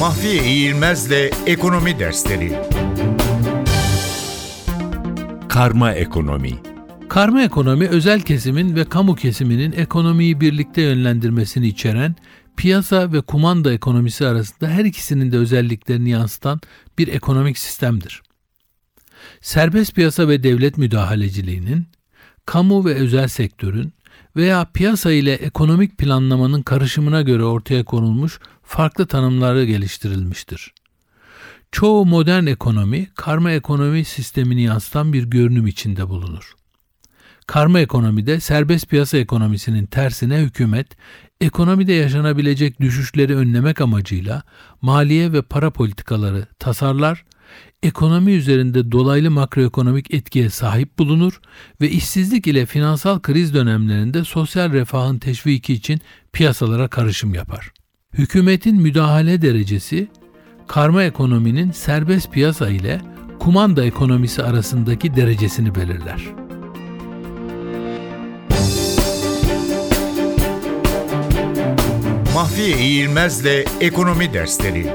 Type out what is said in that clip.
Mahfiye İğilmez'le Ekonomi Dersleri Karma Ekonomi Karma ekonomi özel kesimin ve kamu kesiminin ekonomiyi birlikte yönlendirmesini içeren piyasa ve kumanda ekonomisi arasında her ikisinin de özelliklerini yansıtan bir ekonomik sistemdir. Serbest piyasa ve devlet müdahaleciliğinin, kamu ve özel sektörün veya piyasa ile ekonomik planlamanın karışımına göre ortaya konulmuş farklı tanımları geliştirilmiştir. Çoğu modern ekonomi, karma ekonomi sistemini yansıtan bir görünüm içinde bulunur. Karma ekonomide serbest piyasa ekonomisinin tersine hükümet, ekonomide yaşanabilecek düşüşleri önlemek amacıyla maliye ve para politikaları tasarlar, ekonomi üzerinde dolaylı makroekonomik etkiye sahip bulunur ve işsizlik ile finansal kriz dönemlerinde sosyal refahın teşviki için piyasalara karışım yapar. Hükümetin müdahale derecesi, karma ekonominin serbest piyasa ile kumanda ekonomisi arasındaki derecesini belirler. Mahfiye İğilmez'le Ekonomi Dersleri